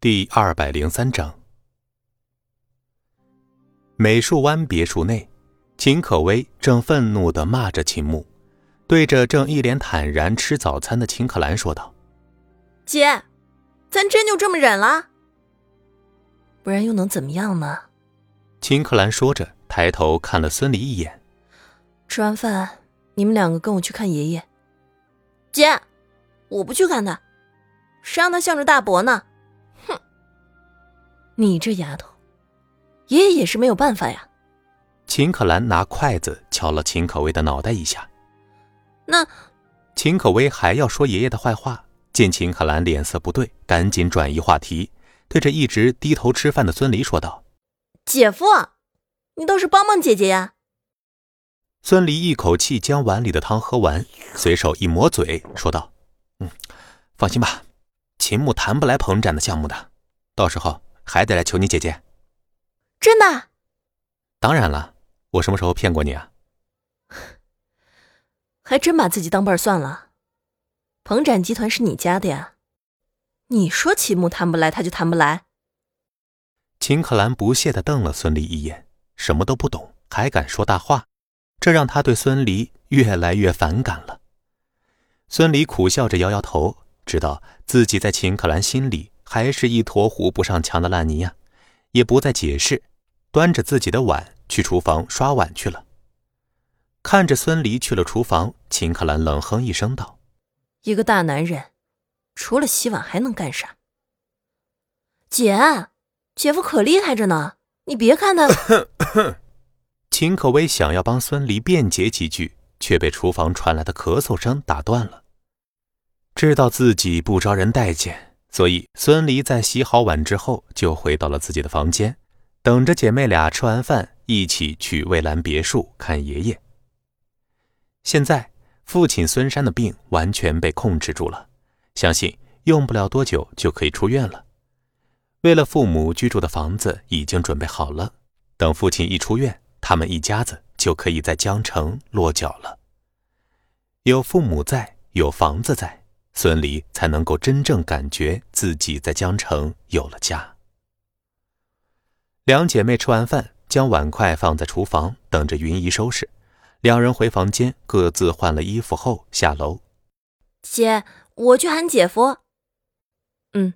第二百零三章，美术湾别墅内，秦可薇正愤怒的骂着秦牧，对着正一脸坦然吃早餐的秦可兰说道：“姐，咱真就这么忍了？不然又能怎么样呢？”秦可兰说着，抬头看了孙离一眼：“吃完饭，你们两个跟我去看爷爷。”姐，我不去看他，谁让他向着大伯呢？你这丫头，爷爷也是没有办法呀。秦可兰拿筷子敲了秦可薇的脑袋一下。那，秦可薇还要说爷爷的坏话，见秦可兰脸色不对，赶紧转移话题，对着一直低头吃饭的孙离说道：“姐夫，你倒是帮帮姐姐呀。”孙离一口气将碗里的汤喝完，随手一抹嘴，说道：“嗯，放心吧，秦牧谈不来彭展的项目的，到时候。”还得来求你姐姐，真的？当然了，我什么时候骗过你啊？还真把自己当伴算了。鹏展集团是你家的呀，你说秦牧谈不来，他就谈不来。秦可兰不屑的瞪了孙离一眼，什么都不懂，还敢说大话，这让他对孙离越来越反感了。孙离苦笑着摇摇头，知道自己在秦可兰心里。还是一坨糊不上墙的烂泥呀，也不再解释，端着自己的碗去厨房刷碗去了。看着孙离去了厨房，秦可兰冷哼一声道：“一个大男人，除了洗碗还能干啥？”姐，姐夫可厉害着呢，你别看他。秦可薇想要帮孙离辩解几句，却被厨房传来的咳嗽声打断了。知道自己不招人待见。所以，孙离在洗好碗之后，就回到了自己的房间，等着姐妹俩吃完饭一起去蔚蓝别墅看爷爷。现在，父亲孙山的病完全被控制住了，相信用不了多久就可以出院了。为了父母居住的房子已经准备好了，等父亲一出院，他们一家子就可以在江城落脚了。有父母在，有房子在。孙离才能够真正感觉自己在江城有了家。两姐妹吃完饭，将碗筷放在厨房，等着云姨收拾。两人回房间，各自换了衣服后下楼。姐，我去喊姐夫。嗯，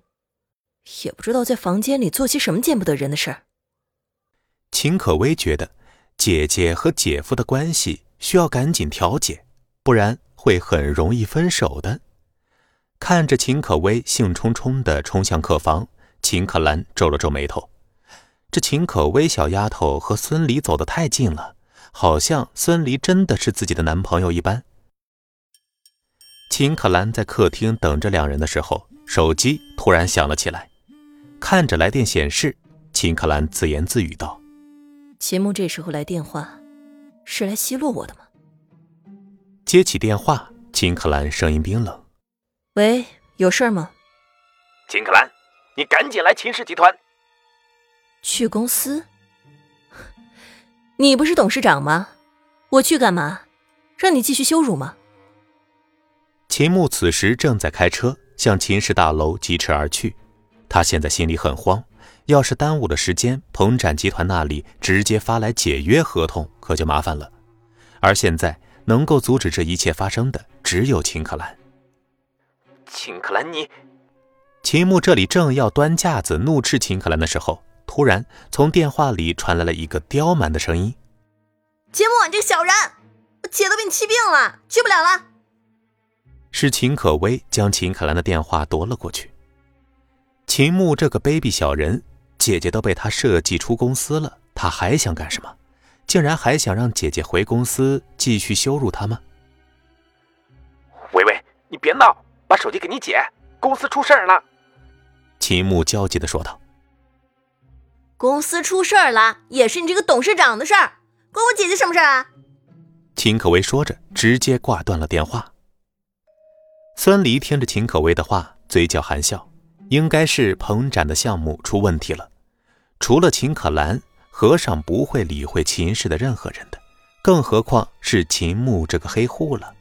也不知道在房间里做些什么见不得人的事儿。秦可薇觉得姐姐和姐夫的关系需要赶紧调解，不然会很容易分手的。看着秦可薇兴冲冲地冲向客房，秦可兰皱了皱眉头。这秦可薇小丫头和孙离走得太近了，好像孙离真的是自己的男朋友一般。秦可兰在客厅等着两人的时候，手机突然响了起来。看着来电显示，秦可兰自言自语道：“秦牧这时候来电话，是来奚落我的吗？”接起电话，秦可兰声音冰冷。喂，有事吗？秦可兰，你赶紧来秦氏集团。去公司？你不是董事长吗？我去干嘛？让你继续羞辱吗？秦牧此时正在开车向秦氏大楼疾驰而去，他现在心里很慌，要是耽误了时间，鹏展集团那里直接发来解约合同，可就麻烦了。而现在能够阻止这一切发生的，只有秦可兰。秦可兰，你秦牧这里正要端架子怒斥秦可兰的时候，突然从电话里传来了一个刁蛮的声音：“秦牧，你这个小人，我姐都被你气病了，去不了了。”是秦可薇将秦可兰的电话夺了过去。秦牧这个卑鄙小人，姐姐都被他设计出公司了，他还想干什么？竟然还想让姐姐回公司继续羞辱他吗？薇薇，你别闹！把手机给你姐，公司出事儿了。秦牧焦急的说道：“公司出事儿了，也是你这个董事长的事儿，关我姐姐什么事儿啊？”秦可薇说着，直接挂断了电话。孙离听着秦可薇的话，嘴角含笑，应该是彭展的项目出问题了。除了秦可兰，和尚不会理会秦氏的任何人的，更何况是秦牧这个黑户了。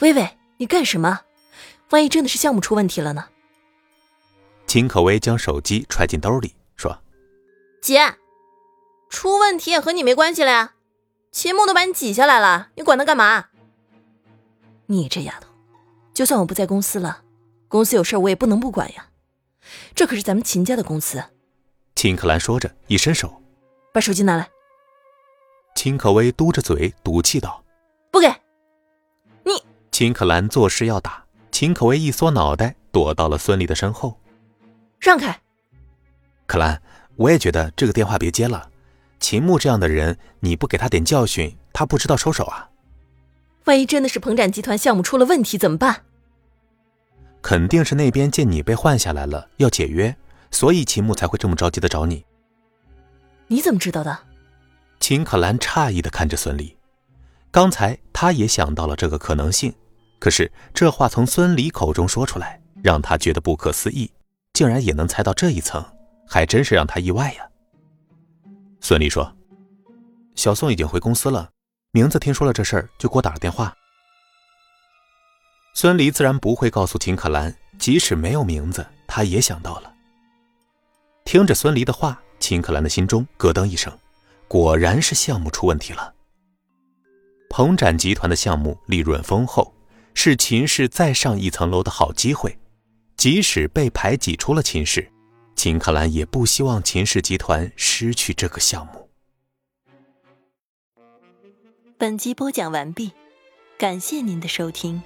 微微。你干什么？万一真的是项目出问题了呢？秦可薇将手机揣进兜里，说：“姐，出问题也和你没关系了呀。秦牧都把你挤下来了，你管他干嘛？你这丫头，就算我不在公司了，公司有事我也不能不管呀。这可是咱们秦家的公司。”秦可兰说着，一伸手，把手机拿来。秦可薇嘟着嘴，赌气道：“不给。”你秦可兰作势要打，秦可薇一缩脑袋，躲到了孙俪的身后。让开，可兰，我也觉得这个电话别接了。秦牧这样的人，你不给他点教训，他不知道收手啊。万一真的是鹏展集团项目出了问题怎么办？肯定是那边见你被换下来了，要解约。所以秦牧才会这么着急的找你。你怎么知道的？秦可兰诧异的看着孙俪，刚才他也想到了这个可能性，可是这话从孙离口中说出来，让他觉得不可思议，竟然也能猜到这一层，还真是让他意外呀。孙离说：“小宋已经回公司了，名字听说了这事儿就给我打了电话。”孙离自然不会告诉秦可兰，即使没有名字，他也想到了。听着孙离的话，秦可兰的心中咯噔一声，果然是项目出问题了。鹏展集团的项目利润丰厚，是秦氏再上一层楼的好机会。即使被排挤出了秦氏，秦克兰也不希望秦氏集团失去这个项目。本集播讲完毕，感谢您的收听。